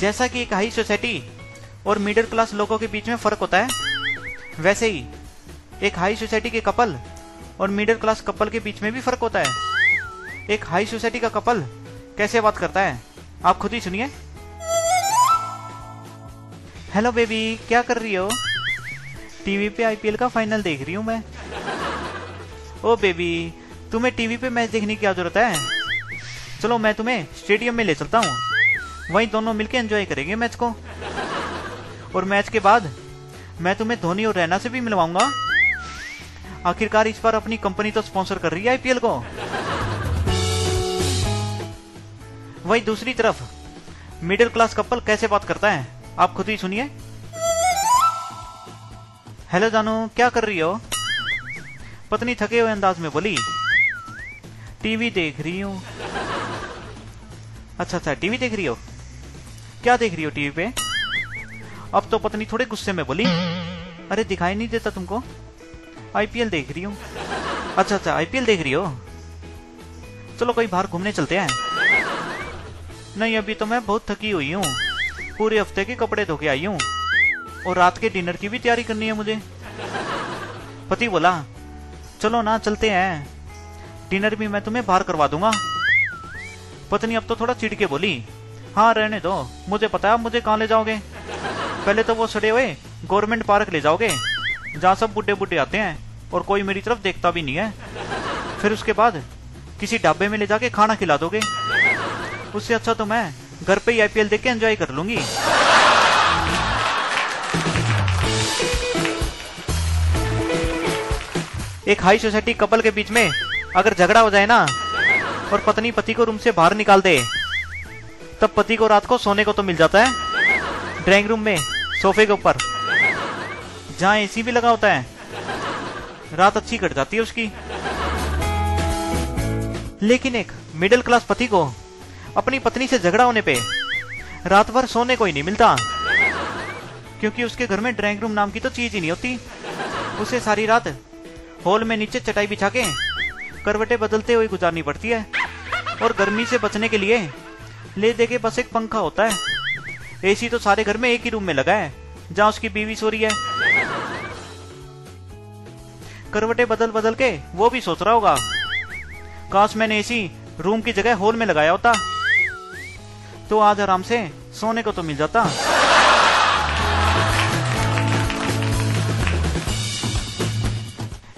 जैसा कि एक हाई सोसाइटी और मिडिल क्लास लोगों के बीच में फ़र्क होता है, वैसे ही एक हाई सोसाइटी के कपल और मिडिल क्लास कपल के बीच में भी फ़र्क होता है। एक हाई सोसाइटी का कपल कैसे बात करता है? आप खुद ही सुनिए। हेलो बेबी क्या कर रही हो? टीवी पे आईपीएल का फाइनल देख रही हूँ मैं। ओ बेबी तुम्हें टीवी पे मैच देखने की क्या ज़रूरत है? चलो, मैं तुम्हें स्टेडियम में ले चलता हूँ। वहीं दोनों मिलकर एंजॉय करेंगे मैच को। और मैच के बाद मैं तुम्हें धोनी और रैना से भी मिलवाऊँगा। आखिरकार इस बार अपनी कंपनी तो स्पॉन्सर कर रही है आईपीएल को। वही दूसरी तरफ़ मिडिल क्लास कपल कैसे बात करता है? आप खुद ही सुनिए। हेलो जानू, क्या कर रही हो? पत्नी थके हुए अंदाज में बोली, टीवी देख रही हूँ। अच्छा अच्छा टीवी देख रही हो? क्या देख रही हो टीवी पे? अब तो पत्नी थोड़े गुस्से में बोली, अरे, दिखाई नहीं देता तुमको? आईपीएल देख रही हूँ। अच्छा अच्छा आईपीएल देख रही हो? चलो कोई बाहर घूमने चलते हैं। नहीं, अभी तो मैं बहुत थकी हुई हूँ। पूरे हफ़्ते के कपड़े धो के आई हूँ। और रात के डिनर की भी तैयारी करनी है मुझे। पति बोला, चलो ना, चलते हैं। डिनर भी मैं तुम्हें बाहर करवा दूँगा। पत्नी अब तो थोड़ा चिढ़ के बोली हाँ रहने दो। मुझे पता है आप मुझे कहाँ ले जाओगे? पहले तो वो सड़े हुए गवर्नमेंट पार्क ले जाओगे, जहाँ सब बुढ़े बुढ़े आते हैं और कोई मेरी तरफ़ देखता भी नहीं है। फिर उसके बाद किसी ढाबे में ले जाके खाना खिला दोगे। उससे अच्छा तो मैं घर पे ही आईपीएल देख के एंजॉय कर लूँगी। एक हाई सोसाइटी कपल के बीच में अगर झगड़ा हो जाए ना, और पत्नी पति को रूम से बाहर निकाल दे तब पति को रात को सोने को तो मिल जाता है। ड्राइंग रूम में, सोफे के ऊपर। जहाँ एसी भी लगा होता है। रात अच्छी कट जाती है उसकी। लेकिन एक मिडिल क्लास पति को अपनी पत्नी से झगड़ा होने पे रात भर सोने को ही नहीं मिलता। क्योंकि उसके घर में ड्राइंग रूम नाम की तो चीज़ ही नहीं होती। उसे सारी रात हॉल में नीचे चटाई बिछा के करवटे बदलते हुए गुजारनी पड़ती है। और गर्मी से बचने के लिए ले दे के बस एक पंखा होता है। एसी तो सारे घर में एक ही रूम में लगा है, जहाँ उसकी बीवी सो रही है। करवटे बदल बदल के, वो भी सोच रहा होगा। काश मैंने एसी रूम की जगह हॉल में लगाया होता। तो आज आराम से सोने को तो मिल जाता।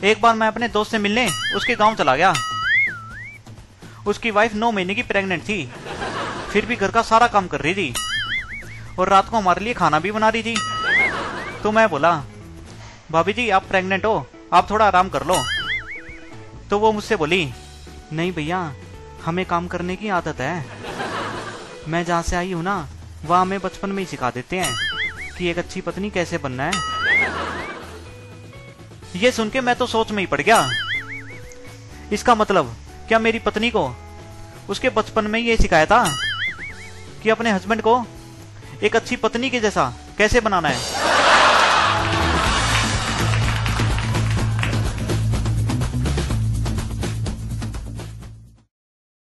एक बार मैं अपने दोस्त से मिलने उसके गाँव चला गया। उसकी वाइफ नौ महीने की प्रेग्नेंट थी। फिर भी घर का सारा काम कर रही थी। और रात को हमारे लिए खाना भी बना रही थी। तो मैं बोला, भाभी जी, आप प्रेग्नेंट हो, आप थोड़ा आराम कर लो। तो वो मुझसे बोली, नहीं भैया, हमें काम करने की आदत है। मैं जहाँ से आई हूँ ना, वह हमें बचपन में ही सिखा देते हैं कि एक अच्छी पत्नी कैसे बनना है। ये सुन के मैं तो सोच में ही पड़ गया। इसका मतलब क्या मेरी पत्नी को उसके बचपन में ये सिखाया था? कि अपने हस्बैंड को एक अच्छी पत्नी के जैसा कैसे बनाना है?